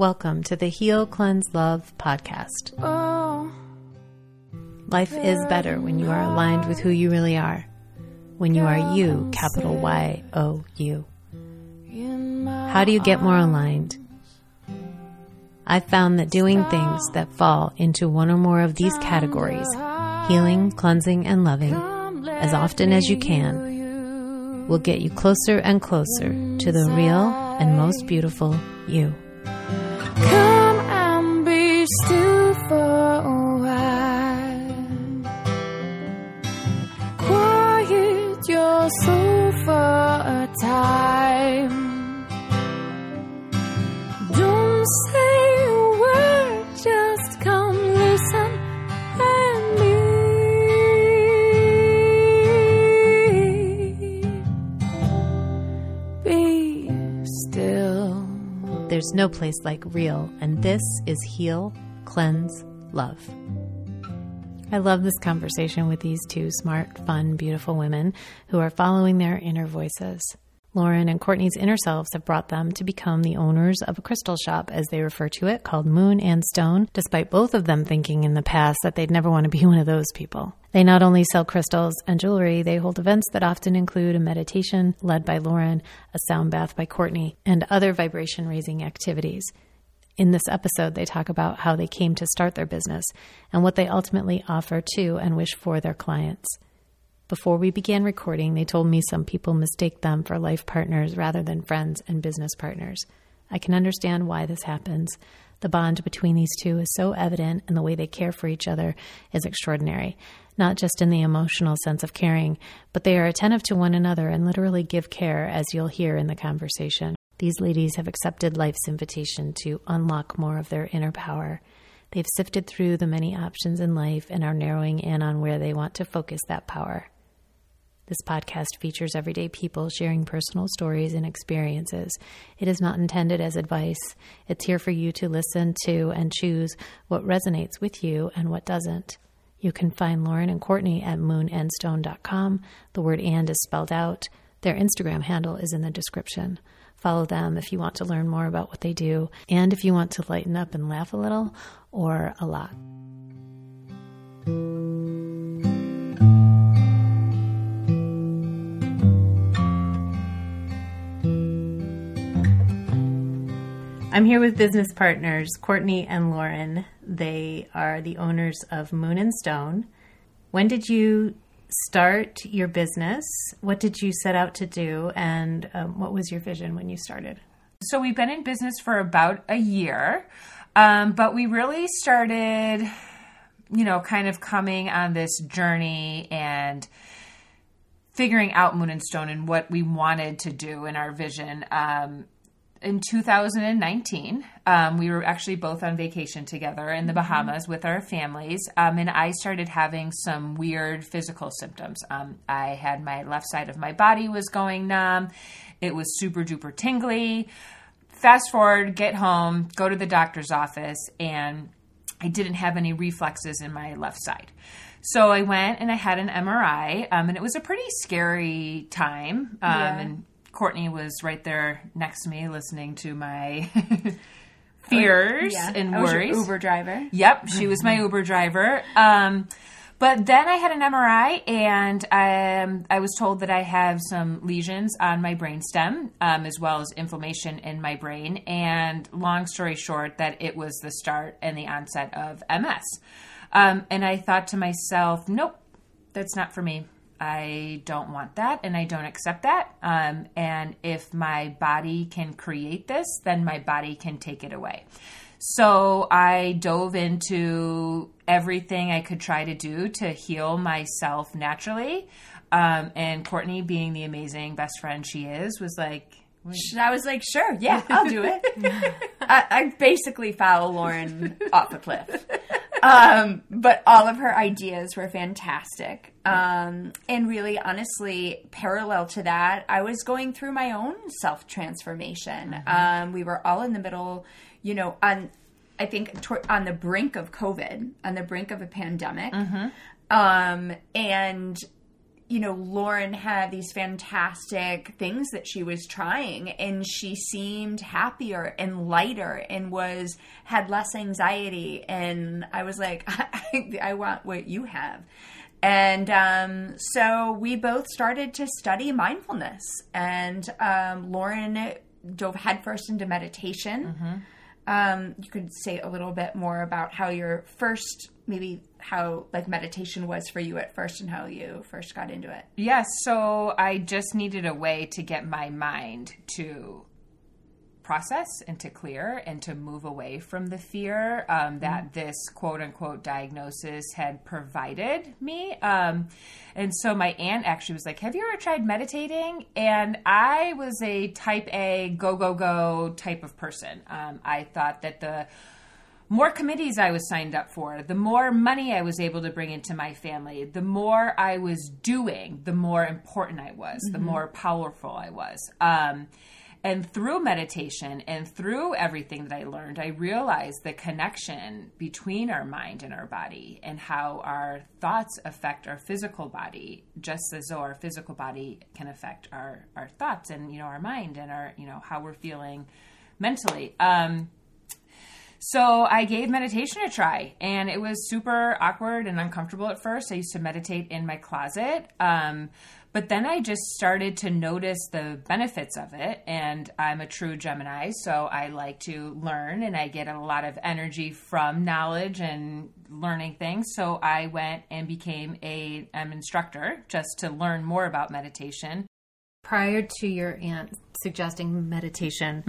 Welcome to the Heal, Cleanse, Love podcast. Life is better when you are aligned with who you really are. When you are you, capital Y O U. How do you get more aligned? I've found that doing things that fall into one or more of these categories healing, cleansing, and loving as often as you can will get you closer and closer to the real and most beautiful you. Come and be still for a while. Quiet your soul for a time. There's no place like real, and this is Heal, Cleanse, Love. I love this conversation with these two smart, fun, beautiful women who are following their inner voices. Lauren and Courtney's inner selves have brought them to become the owners of a crystal shop, as they refer to it, called Moon and Stone, despite both of them thinking in the past that they'd never want to be one of those people. They not only sell crystals and jewelry, they hold events that often include a meditation led by Lauren, a sound bath by Courtney, and other vibration raising activities. In this episode, they talk about how they came to start their business and what they ultimately offer to and wish for their clients. Before we began recording, they told me some people mistake them for life partners rather than friends and business partners. I can understand why this happens. The bond between these two is so evident, and the way they care for each other is extraordinary. Not just in the emotional sense of caring, but they are attentive to one another and literally give care, as you'll hear in the conversation. These ladies have accepted life's invitation to unlock more of their inner power. They've sifted through the many options in life and are narrowing in on where they want to focus that power. This podcast features everyday people sharing personal stories and experiences. It is not intended as advice. It's here for you to listen to and choose what resonates with you and what doesn't. You can find Lauren and Courtney at moonandstone.com. The word and is spelled out. Their Instagram handle is in the description. Follow them if you want to learn more about what they do and if you want to lighten up and laugh a little or a lot. I'm here with business partners Courtney and Lauren. They are the owners of Moon and Stone. When did you start your business? What did you set out to do? And um, what was your vision when you started? So we've been in business for about a year, um, but we really started, you know, kind of coming on this journey and figuring out Moon and Stone and what we wanted to do in our vision. Um, in 2019, um, we were actually both on vacation together in the Bahamas with our families, um, and I started having some weird physical symptoms. Um, I had my left side of my body was going numb. It was super duper tingly. Fast forward, get home, go to the doctor's office, and I didn't have any reflexes in my left side. So I went and I had an MRI, um, and it was a pretty scary time. Um, Yeah. And Courtney was right there next to me, listening to my fears and I worries. Uber driver. Yep, she was my Uber driver. Um, but then I had an MRI, and um, I was told that I have some lesions on my brainstem, um, as well as inflammation in my brain. And long story short, that it was the start and the onset of MS. Um, and I thought to myself, nope, that's not for me. I don't want that and I don't accept that. Um, and if my body can create this, then my body can take it away. So I dove into everything I could try to do to heal myself naturally. Um, and Courtney, being the amazing best friend she is, was like, I was like, sure, yeah, I'll do it. I, I basically follow Lauren off a cliff. Um, but all of her ideas were fantastic. Um, and really, honestly, parallel to that, I was going through my own self transformation. Um, we were all in the middle, you know, on, I think, tor- on the brink of COVID, on the brink of a pandemic. Um, and you know, Lauren had these fantastic things that she was trying and she seemed happier and lighter and was had less anxiety and I was like I, I want what you have. And um, so we both started to study mindfulness and um, Lauren dove headfirst into meditation. Um, you could say a little bit more about how your first maybe how like meditation was for you at first and how you first got into it. Yes, so I just needed a way to get my mind to process and to clear and to move away from the fear um, that this quote unquote diagnosis had provided me. Um, and so my aunt actually was like, Have you ever tried meditating? And I was a type A, go, go, go type of person. Um, I thought that the more committees I was signed up for, the more money I was able to bring into my family, the more I was doing, the more important I was, the more powerful I was. Um, and through meditation and through everything that I learned, I realized the connection between our mind and our body and how our thoughts affect our physical body, just as though our physical body can affect our, our thoughts and, you know, our mind and our, you know, how we're feeling mentally. Um, so I gave meditation a try, and it was super awkward and uncomfortable at first. I used to meditate in my closet, um, but then I just started to notice the benefits of it. And I'm a true Gemini, so I like to learn, and I get a lot of energy from knowledge and learning things. So I went and became a an instructor just to learn more about meditation. Prior to your aunt suggesting meditation,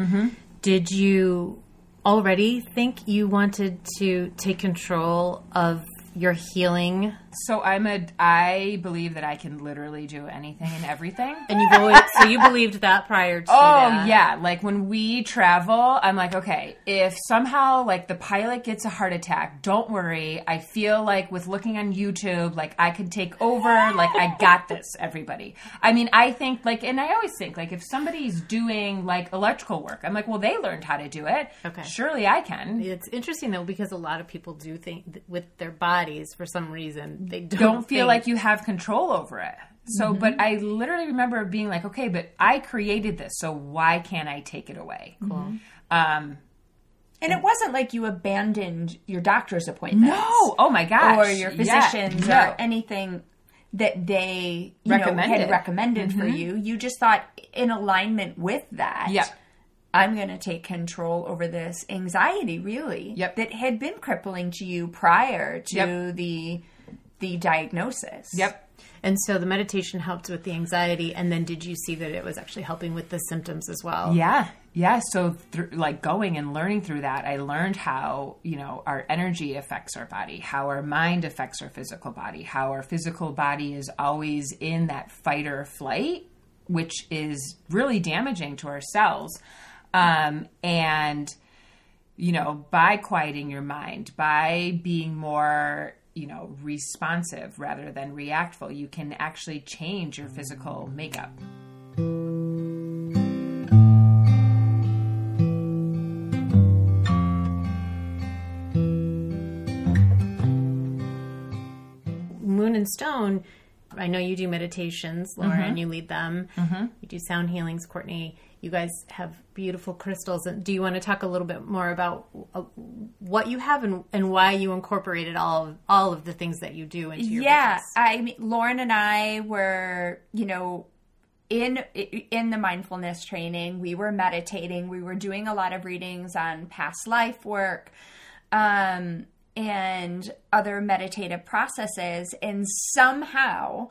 did you already think you wanted to take control of your healing? So I'm a I believe that I can literally do anything and everything. And you've always so you believed that prior to Oh that. yeah, like when we travel, I'm like, okay, if somehow like the pilot gets a heart attack, don't worry. I feel like with looking on YouTube, like I could take over, like I got this, everybody. I mean, I think like and I always think like if somebody's doing like electrical work, I'm like, well, they learned how to do it. Okay. Surely I can. It's interesting though because a lot of people do think with their bodies for some reason they don't, don't feel like you have control over it. So, but I literally remember being like, okay, but I created this, so why can't I take it away? Um, And it wasn't like you abandoned your doctor's appointment. no, oh my gosh, or your Yeah, physicians no. or anything that they you know, Recommended. had recommended for you. You just thought in alignment with that. Yep. I'm going to take control over this anxiety, really, Yep. that had been crippling to you prior to Yep. the the diagnosis. Yep. And so the meditation helped with the anxiety and then did you see that it was actually helping with the symptoms as well? Yeah, yeah. So, thr like going and learning through that, I learned how you know our energy affects our body, how our mind affects our physical body, how our physical body is always in that fight or flight, which is really damaging to our cells. Um, and you know, by quieting your mind, by being more, you know, responsive rather than reactful, you can actually change your physical makeup. Moon and Stone, I know you do meditations, Lauren, mm-hmm. you lead them. Mm-hmm. You do sound healings, Courtney. You guys have beautiful crystals. And do you want to talk a little bit more about uh, what you have and, and why you incorporated all of, all of the things that you do into your yeah, business? I mean, Lauren and I were, you know, in in the mindfulness training, we were meditating. We were doing a lot of readings on past life work, um, and other meditative processes. And somehow,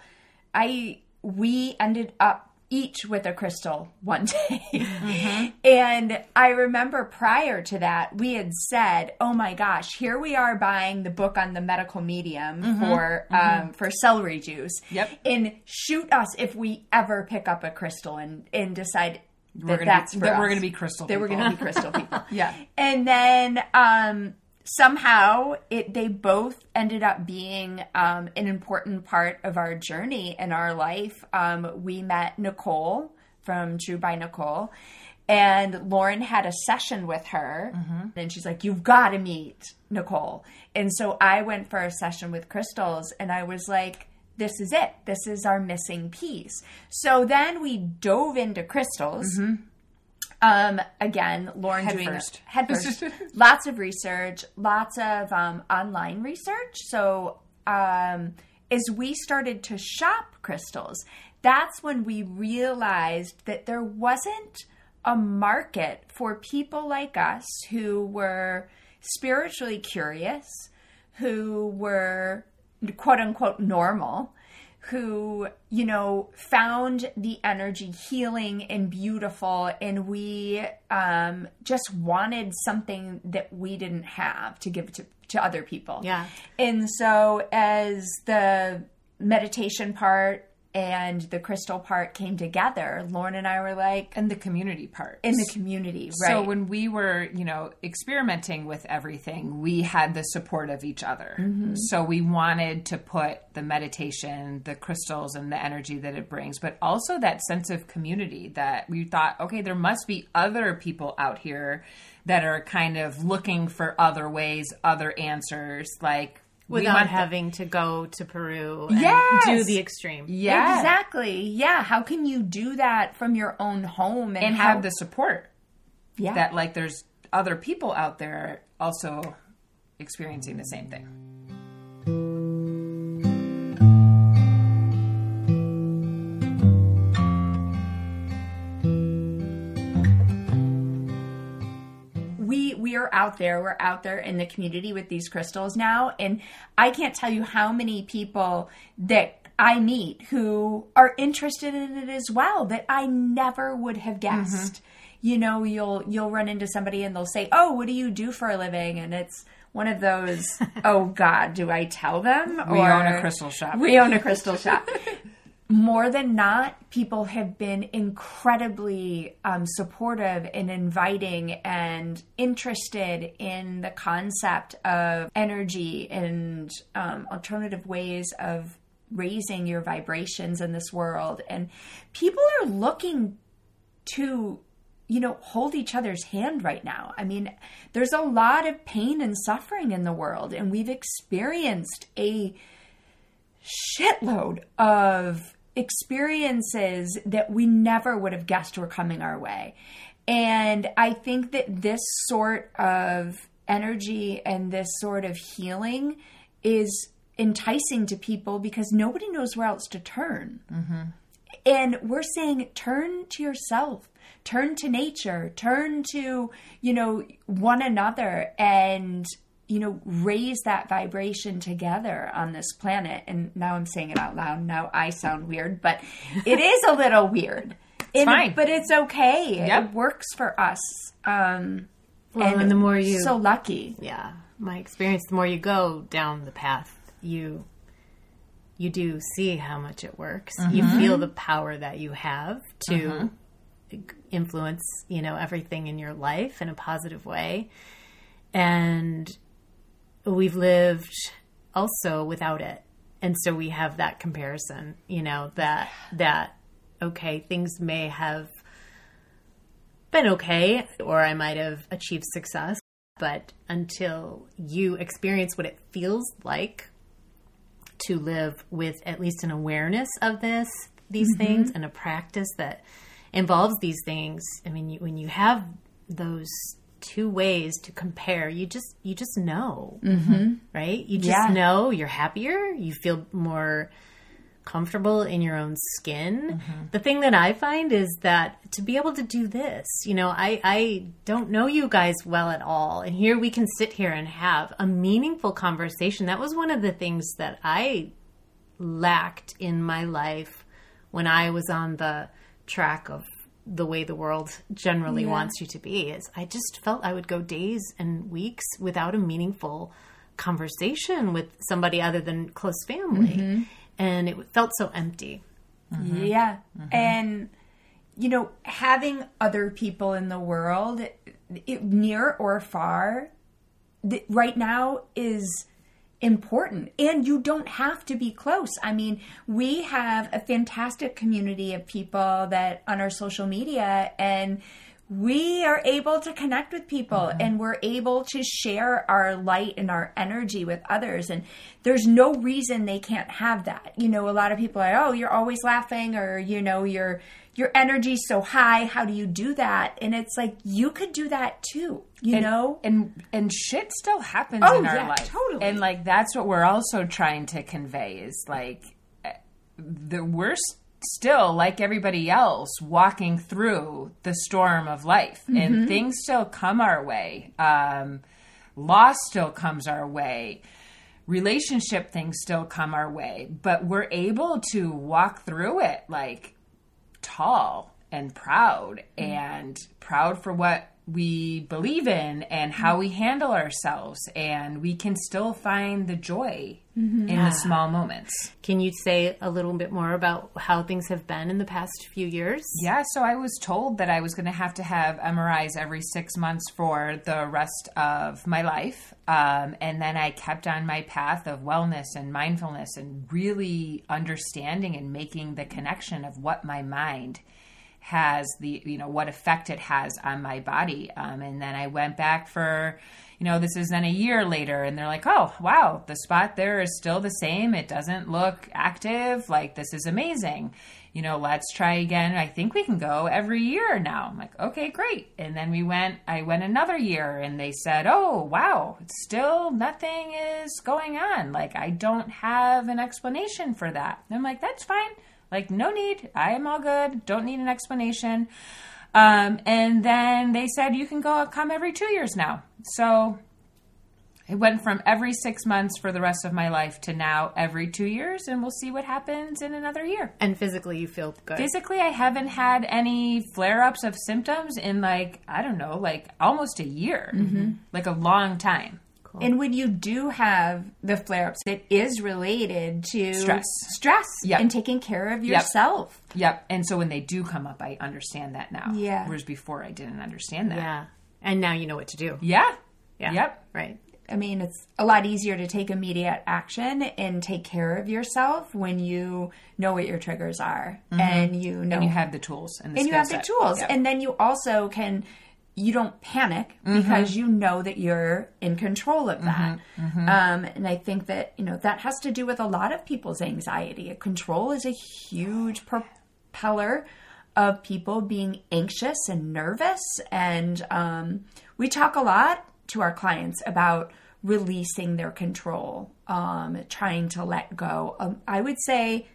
I we ended up each with a crystal one day. And I remember prior to that, we had said, "Oh my gosh, here we are buying the book on the medical medium for um, for celery juice. Yep. and shoot us if we ever pick up a crystal and and decide that We're gonna that's be, that we're going to be crystal. They were people. going to be crystal people. Yeah. And then um, somehow it they both ended up being um, an important part of our journey in our life. Um, we met Nicole from True by Nicole. And Lauren had a session with her, and she's like, You've got to meet Nicole. And so I went for a session with crystals, and I was like, this is it. This is our missing piece. So then we dove into crystals. Um, again, Lauren Head doing first. head first. lots of research, lots of um, online research. So um, as we started to shop crystals, that's when we realized that there wasn't a market for people like us who were spiritually curious, who were quote unquote normal, who, you know, found the energy healing and beautiful, and we um, just wanted something that we didn't have to give to, to other people. Yeah. And so, as the meditation part and the crystal part came together, Lauren and I were like, and the community part. in the community, right? So when we were, you know, experimenting with everything, we had the support of each other. Mm-hmm. So we wanted to put the meditation, the crystals, and the energy that it brings, but also that sense of community that we thought, okay, there must be other people out here that are kind of looking for other ways, other answers, like Without want having to go to Peru and Yes. do the extreme. yeah, Exactly. Yeah. How can you do that from your own home and, and how, have the support yeah. that like there's other people out there also experiencing the same thing. Out there we're out there in the community with these crystals now. And i can't tell you how many people that i meet who are interested in it as well that i never would have mm-hmm. guessed. You know you'll you'll run into somebody and they'll say oh what do you do for a living? And it's one of those oh god do i tell them? We own a crystal shop. we own a crystal shop more than not, people have been incredibly um, supportive and inviting and interested in the concept of energy and um, alternative ways of raising your vibrations in this world. And people are looking to you know, hold each other's hand right now. I mean, there's a lot of pain and suffering in the world, and we've experienced a shitload of experiences that we never would have guessed were coming our way. And I think that this sort of energy and this sort of healing is enticing to people because nobody knows where else to turn. Mm-hmm. And we're saying turn to yourself, turn to nature, turn to, you know, one another and, you know, raise that vibration together on this planet. And now I'm saying it out loud. Now I sound weird, but it is a little weird. It's fine. But it's okay. Yep. It works for us. Um, Well, and the more you so lucky. yeah my experience the more you go down the path you you do see how much it works you feel the power that you have to influence you know everything in your life in a positive way and we've lived also without it and so we have that comparison you know that that okay things may have been okay or I might have achieved success. But until you experience what it feels like to live with at least an awareness of this, these mm-hmm. things, and a practice that involves these things, I mean, you, when you have those two ways to compare, you just you just know, mm-hmm. right? You just Yeah. know you're happier, you feel more comfortable in your own skin. The thing that I find is that to be able to do this, you know, I, I don't know you guys well at all. And here we can sit here and have a meaningful conversation. That was one of the things that I lacked in my life when I was on the track of the way the world generally wants you to be is I just felt I would go days and weeks without a meaningful conversation with somebody other than close family. Mm-hmm. And it felt so empty. Mm-hmm. Yeah. Mm-hmm. And, you know, having other people in the world, it, near or far, th- right now is important. And you don't have to be close. I mean, we have a fantastic community of people that on our social media and we are able to connect with people Mm-hmm. and we're able to share our light and our energy with others. And there's no reason they can't have that. You know, a lot of people are, oh, you're always laughing or, you know, your your energy's so high. How do you do that? And it's like you could do that too, you and, know? and and shit still happens Oh, in our yeah, life totally. and like that's what we're also trying to convey is like the we're still like everybody else walking through the storm of life Mm-hmm. and things still come our way um loss still comes our way relationship things still come our way but we're able to walk through it like tall and proud mm-hmm. and proud for what we believe in and how we handle ourselves and we can still find the joy in the small moments. Can you say a little bit more about how things have been in the past few years? Yeah, so I was told that I was going to have to have MRIs every six months for the rest of my life. Um, and then I kept on my path of wellness and mindfulness and really understanding and making the connection of what my mind has the you know what effect it has on my body. Um, and then i went back for you know this is then a year later and they're like oh wow the spot there is still the same. It doesn't look active. Like this is amazing. You know let's try again. I think we can go every year now. I'm like okay great. And then we went i went another year and they said oh wow still nothing is going on. Like i don't have an explanation for that. And i'm like that's fine like, no need. I am all good. Don't need an explanation. Um, and then they said you can go come every two years now. So it went from every six months for the rest of my life to now every two years, and we'll see what happens in another year. And physically, you feel good. Physically, I haven't had any flare ups of symptoms in like, I don't know, like almost a year, like a long time. And when you do have the flare ups, it is related to Stress. stress Yep. and taking care of yourself. Yep. And so when they do come up, I understand that now. Yeah. Whereas before, I didn't understand that. Yeah. And now you know what to do. Yeah. Yeah. Yep. Right. I mean, it's a lot easier to take immediate action and take care of yourself when you know what your triggers are and you know Mm-hmm. And you have the tools and the and you have the tools Yep. and then you also can you don't panic because you know that you're in control of that. Um, and i think that you know that has to do with a lot of people's anxiety. Control is a huge propeller of people being anxious and nervous. And um, we talk a lot to our clients about releasing their control um, trying to let go. Um, i would say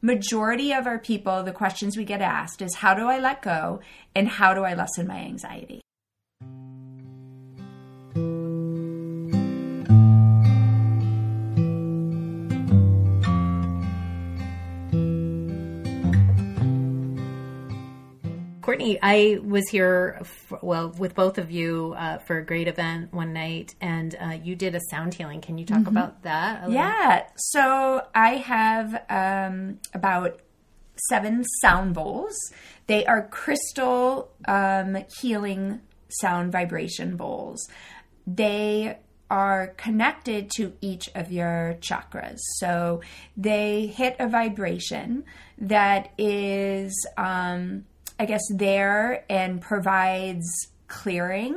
majority of our people, the questions we get asked is how do I let go and how do I lessen my anxiety? Courtney, I was here, f well, with both of you uh, for a great event one night, and uh, you did a sound healing. Can you talk about that? a little? Yeah. So I have um, about seven sound bowls. They are crystal um, healing sound vibration bowls. They are connected to each of your chakras. So they hit a vibration that is, um, I guess, there and provides clearing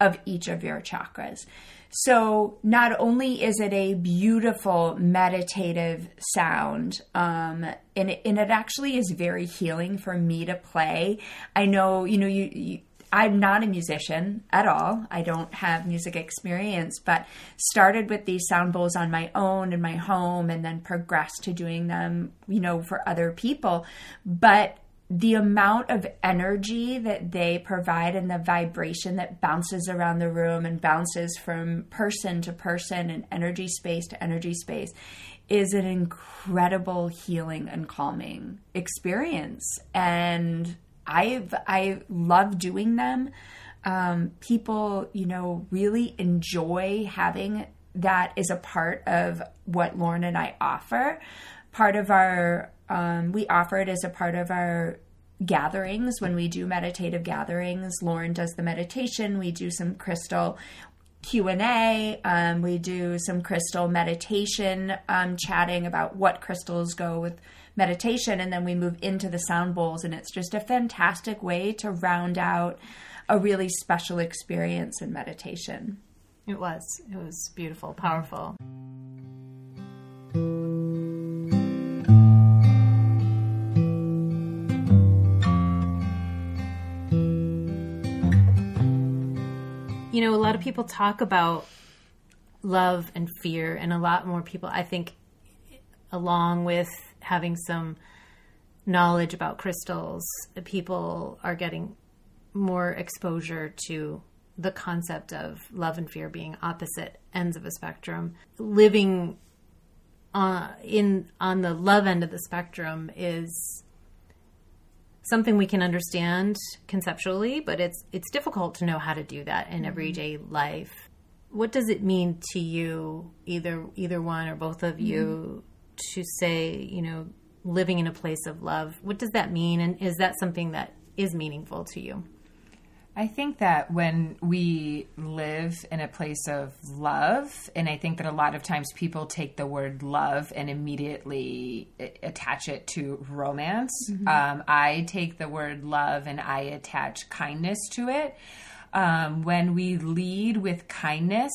of each of your chakras. So not only is it a beautiful meditative sound, um, and it, and it actually is very healing for me to play. I know, you know, you, you I'm not a musician at all. I don't have music experience, but started with these sound bowls on my own in my home and then progressed to doing them, you know, for other people. But the amount of energy that they provide and the vibration that bounces around the room and bounces from person to person and energy space to energy space is an incredible healing and calming experience. And I've I love doing them. Um, people, you know, really enjoy having that is a part of what Lauren and I offer. Part of our um, we offer it as a part of our gatherings when we do meditative gatherings. Lauren does the meditation. We do some crystal q&a um, we do some crystal meditation um, chatting about what crystals go with meditation and then we move into the sound bowls and it's just a fantastic way to round out a really special experience in meditation It was. It was beautiful, powerful. You know, a lot of people talk about love and fear, and a lot more people, I think, along with having some knowledge about crystals, people are getting more exposure to the concept of love and fear being opposite ends of a spectrum. Living uh, in on the love end of the spectrum is something we can understand conceptually, but it's it's difficult to know how to do that in mm-hmm. everyday life. What does it mean to you, either either one or both of you, mm-hmm. to say, you know, living in a place of love? What does that mean, and is that something that is meaningful to you? I think that when we live in a place of love, and I think that a lot of times people take the word love and immediately attach it to romance. Um, I take the word love and I attach kindness to it. Um, when we lead with kindness,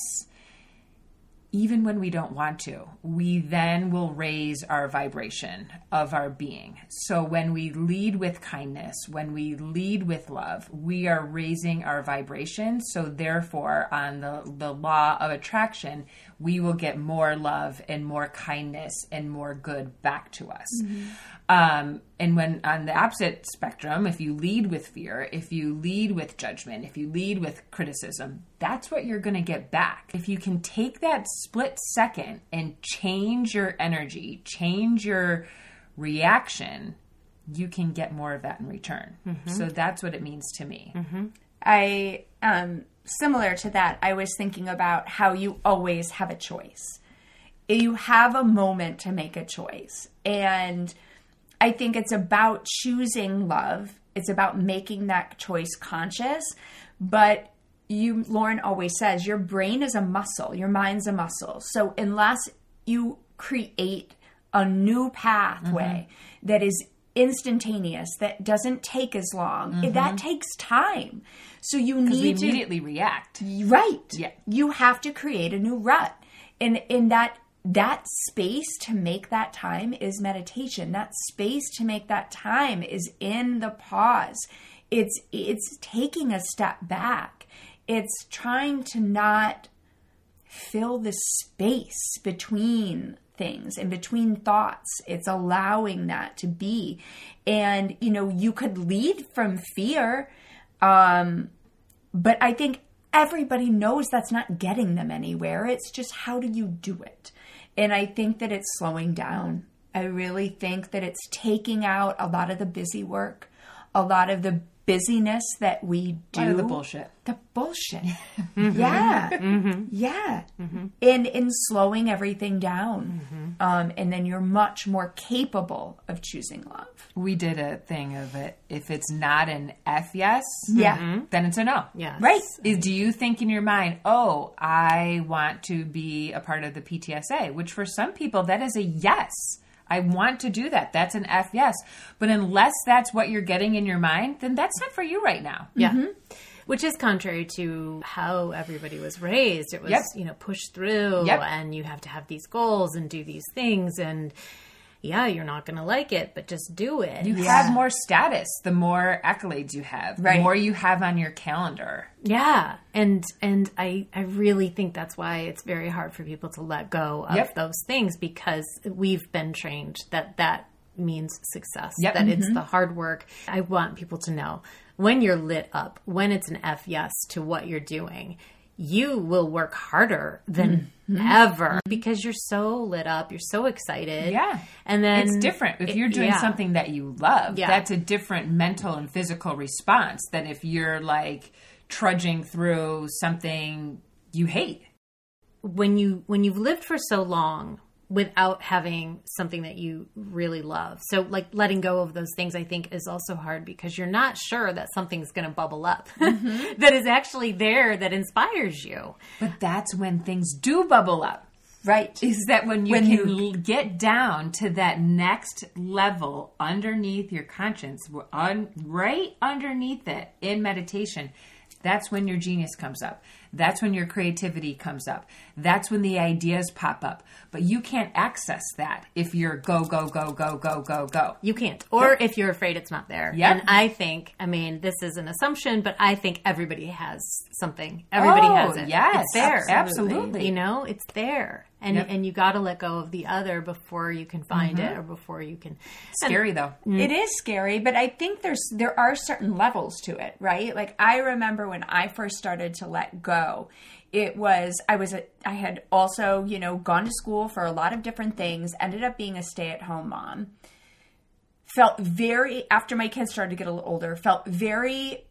even when we don't want to, we then will raise our vibration of our being. So when we lead with kindness, when we lead with love, we are raising our vibration. So therefore, on the, the law of attraction, we will get more love and more kindness and more good back to us. Mm-hmm. Um, and when on the opposite spectrum, if you lead with fear, if you lead with judgment, if you lead with criticism, that's what you're going to get back. If you can take that split second and change your energy, change your reaction, you can get more of that in return. So that's what it means to me. I um similar to that, I was thinking about how you always have a choice. You have a moment to make a choice. And I think it's about choosing love. It's about making that choice conscious. But you Lauren always says your brain is a muscle, your mind's a muscle. So unless you create a new pathway mm-hmm. that is instantaneous, that doesn't take as long, that mm-hmm. takes time. So you need to immediately react. Right. Yeah. You have to create a new rut. And in that that space to make that time is meditation. That space to make that time is in the pause. It's it's taking a step back. It's trying to not fill the space between things and between thoughts. It's allowing that to be. And you know, you could lead from fear um but I think everybody knows that's not getting them anywhere. It's just how do you do it? And I think that it's slowing down. I really think that it's taking out a lot of the busy work, a lot of the busyness that we oh, do. A lot of the bullshit. The bullshit. Yeah. Mm-hmm. Mm-hmm. Yeah. Mm-hmm. And in slowing everything down. Um, and then you're much more capable of choosing love. We did a thing of it. If it's not an F yes, Yeah. then it's a no. Yes. Right. Is do you think in your mind, oh, I want to be a part of the PTSA, which for some people that is a yes. I want to do that. That's an F yes. But unless that's what you're getting in your mind, then that's not for you right now. Yeah. Mm-hmm. Which is contrary to how everybody was raised. It was, Yep. you know, push through Yep. and you have to have these goals and do these things. And yeah, you're not going to like it, but just do it. You Yeah. have more status the more accolades you have, Right. the more you have on your calendar. yeah. And, and I, I really think that's why it's very hard for people to let go of Yep. those things because we've been trained that that means success, Yep. that it's mm-hmm. the hard work. I want people to know when you're lit up, when it's an F yes to what you're doing, you will work harder than mm-hmm. ever because you're so lit up, you're so excited. Yeah. And then It's different. If it- you're doing yeah. something that you love, Yeah. that's a different mental and physical response than if you're like trudging through something you hate. when you when you've lived for so long without having something that you really love. So like letting go of those things I think is also hard because you're not sure that something's going to bubble up mm-hmm. that is actually there that inspires you. But that's when things do bubble up. Right. Is that when you When can you- get down to that next level underneath your conscience, right underneath it in meditation? That's when your genius comes up. That's when your creativity comes up. That's when the ideas pop up. But you can't access that if you're go, go, go, go, go, go, go. You can't. Or if you're afraid it's not there. Yep. And I think, I mean, this is an assumption, but I think everybody has something. Everybody Oh, has it. yes, It's there. absolutely. You know, it's there. And Yep. and you got to let go of the other before you can find mm-hmm. it or before you can Scary though. Mm. It is scary, but I think there's there are certain levels to it, right? Like I remember when I first started to let go, it was I was a, I had also, you know, gone to school for a lot of different things, ended up being a stay-at-home mom. Felt very after my kids started to get a little older, felt very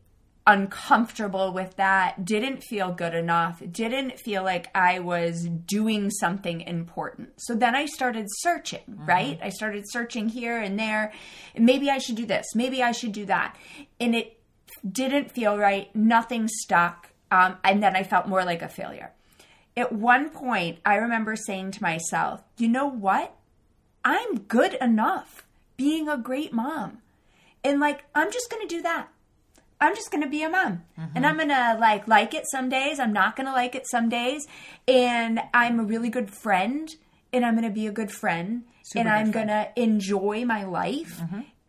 uncomfortable with that, didn't feel good enough, didn't feel like I was doing something important. So then I started searching, mm-hmm. right? I started searching here and there. And maybe I should do this, maybe I should do that. And it didn't feel right, nothing stuck. Um, and then I felt more like a failure. At one point, I remember saying to myself, you know what? I'm good enough being a great mom. And like, I'm just going to do that. I'm just going to be a mom. And I'm going to like like it some days, I'm not going to like it some days, and I'm a really good friend and I'm going to be a good friend and good I'm going to enjoy my life.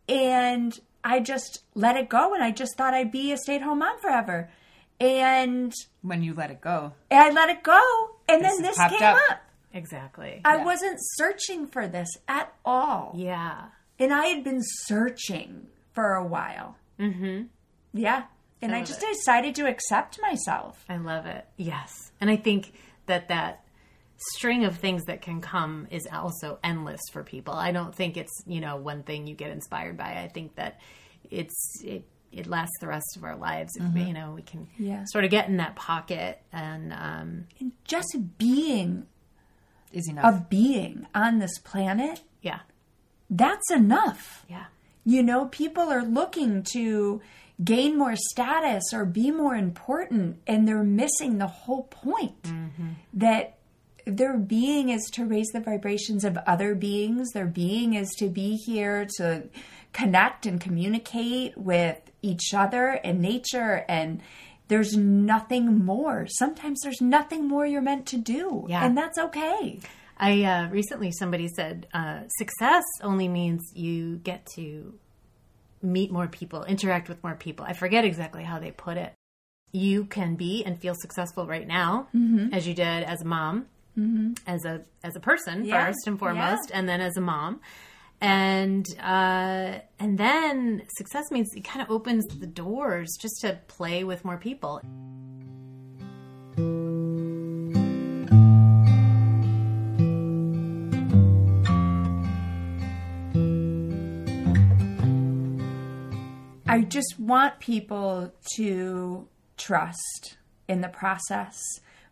And I just let it go and I just thought I'd be a stay-at-home mom forever. And When you let it go. and I let it go and then This this came up. up. Exactly. I wasn't searching for this at all. yeah. And I had been searching for a while. Mm-hmm. Yeah. And I, just decided to accept myself. I love it. Yes. And I think that that string of things that can come is also endless for people. I don't think it's, you know, one thing you get inspired by. I think that it's it it lasts the rest of our lives. If, we You know, we can Yeah. sort of get in that pocket and um And just being Is a enough. being on this planet, yeah. that's enough. Yeah. You know, people are looking to gain more status or be more important, and they're missing the whole point that their being is to raise the vibrations of other beings. Their being is to be here to connect and communicate with each other and nature and there's nothing more. Sometimes there's nothing more you're meant to do. Yeah. And that's okay. I uh, recently somebody said uh, success only means you get to meet more people, interact with more people. I forget exactly how they put it. You can be and feel successful right now, as you did as a mom, as a as a person Yeah, first and foremost, and then as a mom. And uh, and then success means it kind of opens the doors just to play with more people. I just want people to trust in the process,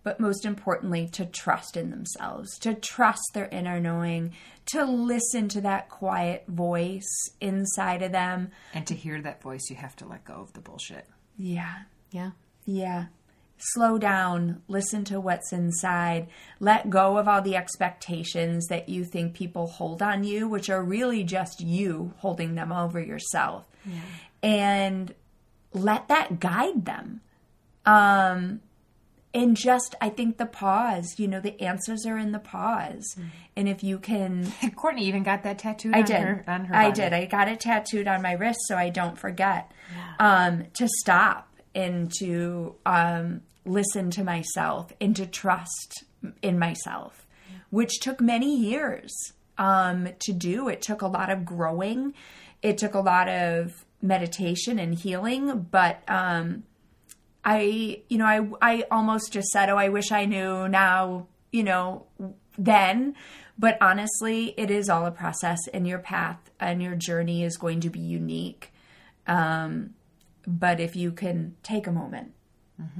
but most importantly, to trust in themselves, to trust their inner knowing, to listen to that quiet voice inside of them. And to hear that voice, you have to let go of the bullshit. Yeah, Yeah, yeah. Slow down, listen to what's inside, let go of all the expectations that you think people hold on you, which are really just you holding them over yourself. And let that guide them. Um, and just, I think the pause, you know, the answers are in the pause. And if you can Courtney even got that tattooed I on did. her on her I body. did. I got it tattooed on my wrist so I don't forget. Um, to stop and to um, listen to myself and to trust in myself, which took many years um, to do. It took a lot of growing. It took a lot of meditation and healing, but um, I, you know, I, I almost just said, oh, I wish I knew now, you know, then. But honestly, it is all a process, and your path and your journey is going to be unique. Um, but if you can take a moment,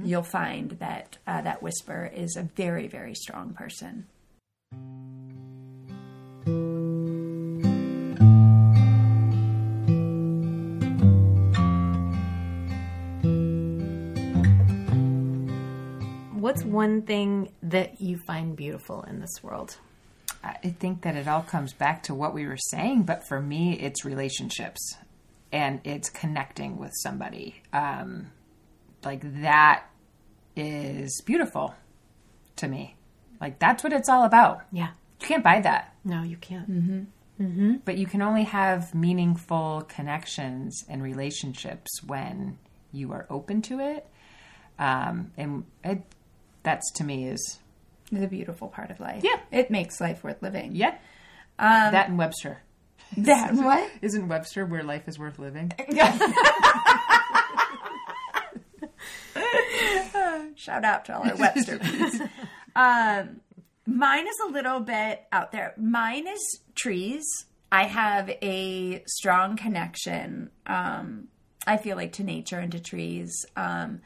you'll find that uh, that whisper is a very, very strong person. One thing that you find beautiful in this world? I think that it all comes back to what we were saying, but for me, it's relationships and it's connecting with somebody. Um, like that is beautiful to me. Like that's what it's all about. Yeah. You can't buy that, No, you can't. Mm-hmm. but you can only have meaningful connections and relationships when you are open to it. Um, and it, that's to me is The beautiful part of life. Yeah. It makes life worth living. yeah. that and Webster. That what? Isn't Webster where life is worth living? Shout out to all our Webster um, mine is a little bit out there. Mine is trees. I have a strong connection. Um, I feel like to nature and to trees. Um,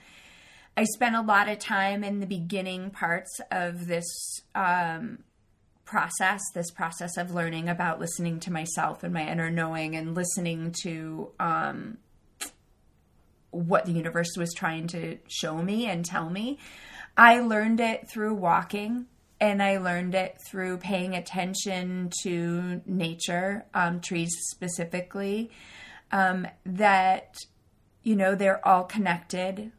I spent a lot of time in the beginning parts of this um, process, this process of learning about listening to myself and my inner knowing, and listening to um, what the universe was trying to show me and tell me. I learned it through walking and I learned it through paying attention to nature, um, trees specifically, um, that, you know, they're all connected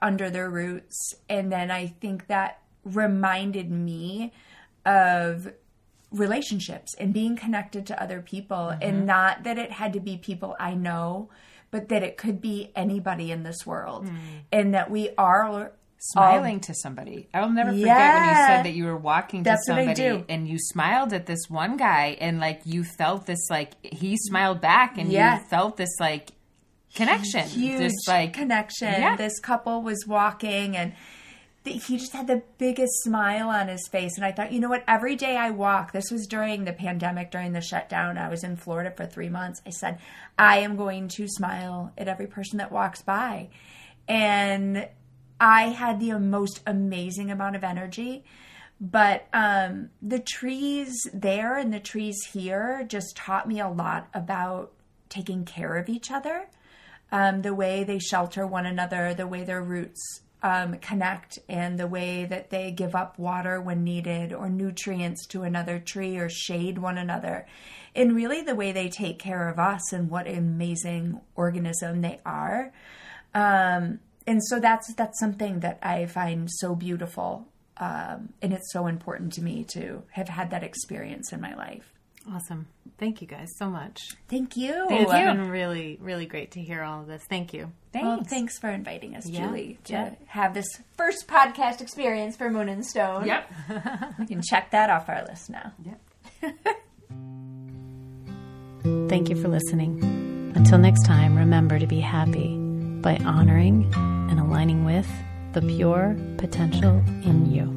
under their roots. And then I think that reminded me of relationships and being connected to other people and mm-hmm. not that it had to be people I know but that it could be anybody in this world hmm. and that we are smiling to somebody. I will never forget when you said that you were walking to That's I somebody do. and you smiled at this one guy and like you felt this like he smiled back and Yeah. you felt this like connection. huge this like connection. Yeah. this couple was walking and he just had the biggest smile on his face. And i thought you know what? Every day i walk this was during the pandemic during the shutdown i was in florida for three months. I said i am going to smile at every person that walks by. And i had the most amazing amount of energy. But um, the trees there and the trees here just taught me a lot about taking care of each other um, the way they shelter one another, the way their roots um, connect, and the way that they give up water when needed, or nutrients to another tree, or shade one another, and really the way they take care of us and what an amazing organism they are. Um, and so that's that's something that I find so beautiful, um, and it's so important to me to have had that experience in my life. Awesome. Thank you guys so much. Thank you. It's been really, really great to hear all of this. Thank you. Well, thanks for inviting us, Yeah, Julie, to yeah. have this first podcast experience for Moon and Stone. Yep. We can check that off our list now. Yep. Thank you for listening. Until next time, remember to be happy by honoring and aligning with the pure potential in you.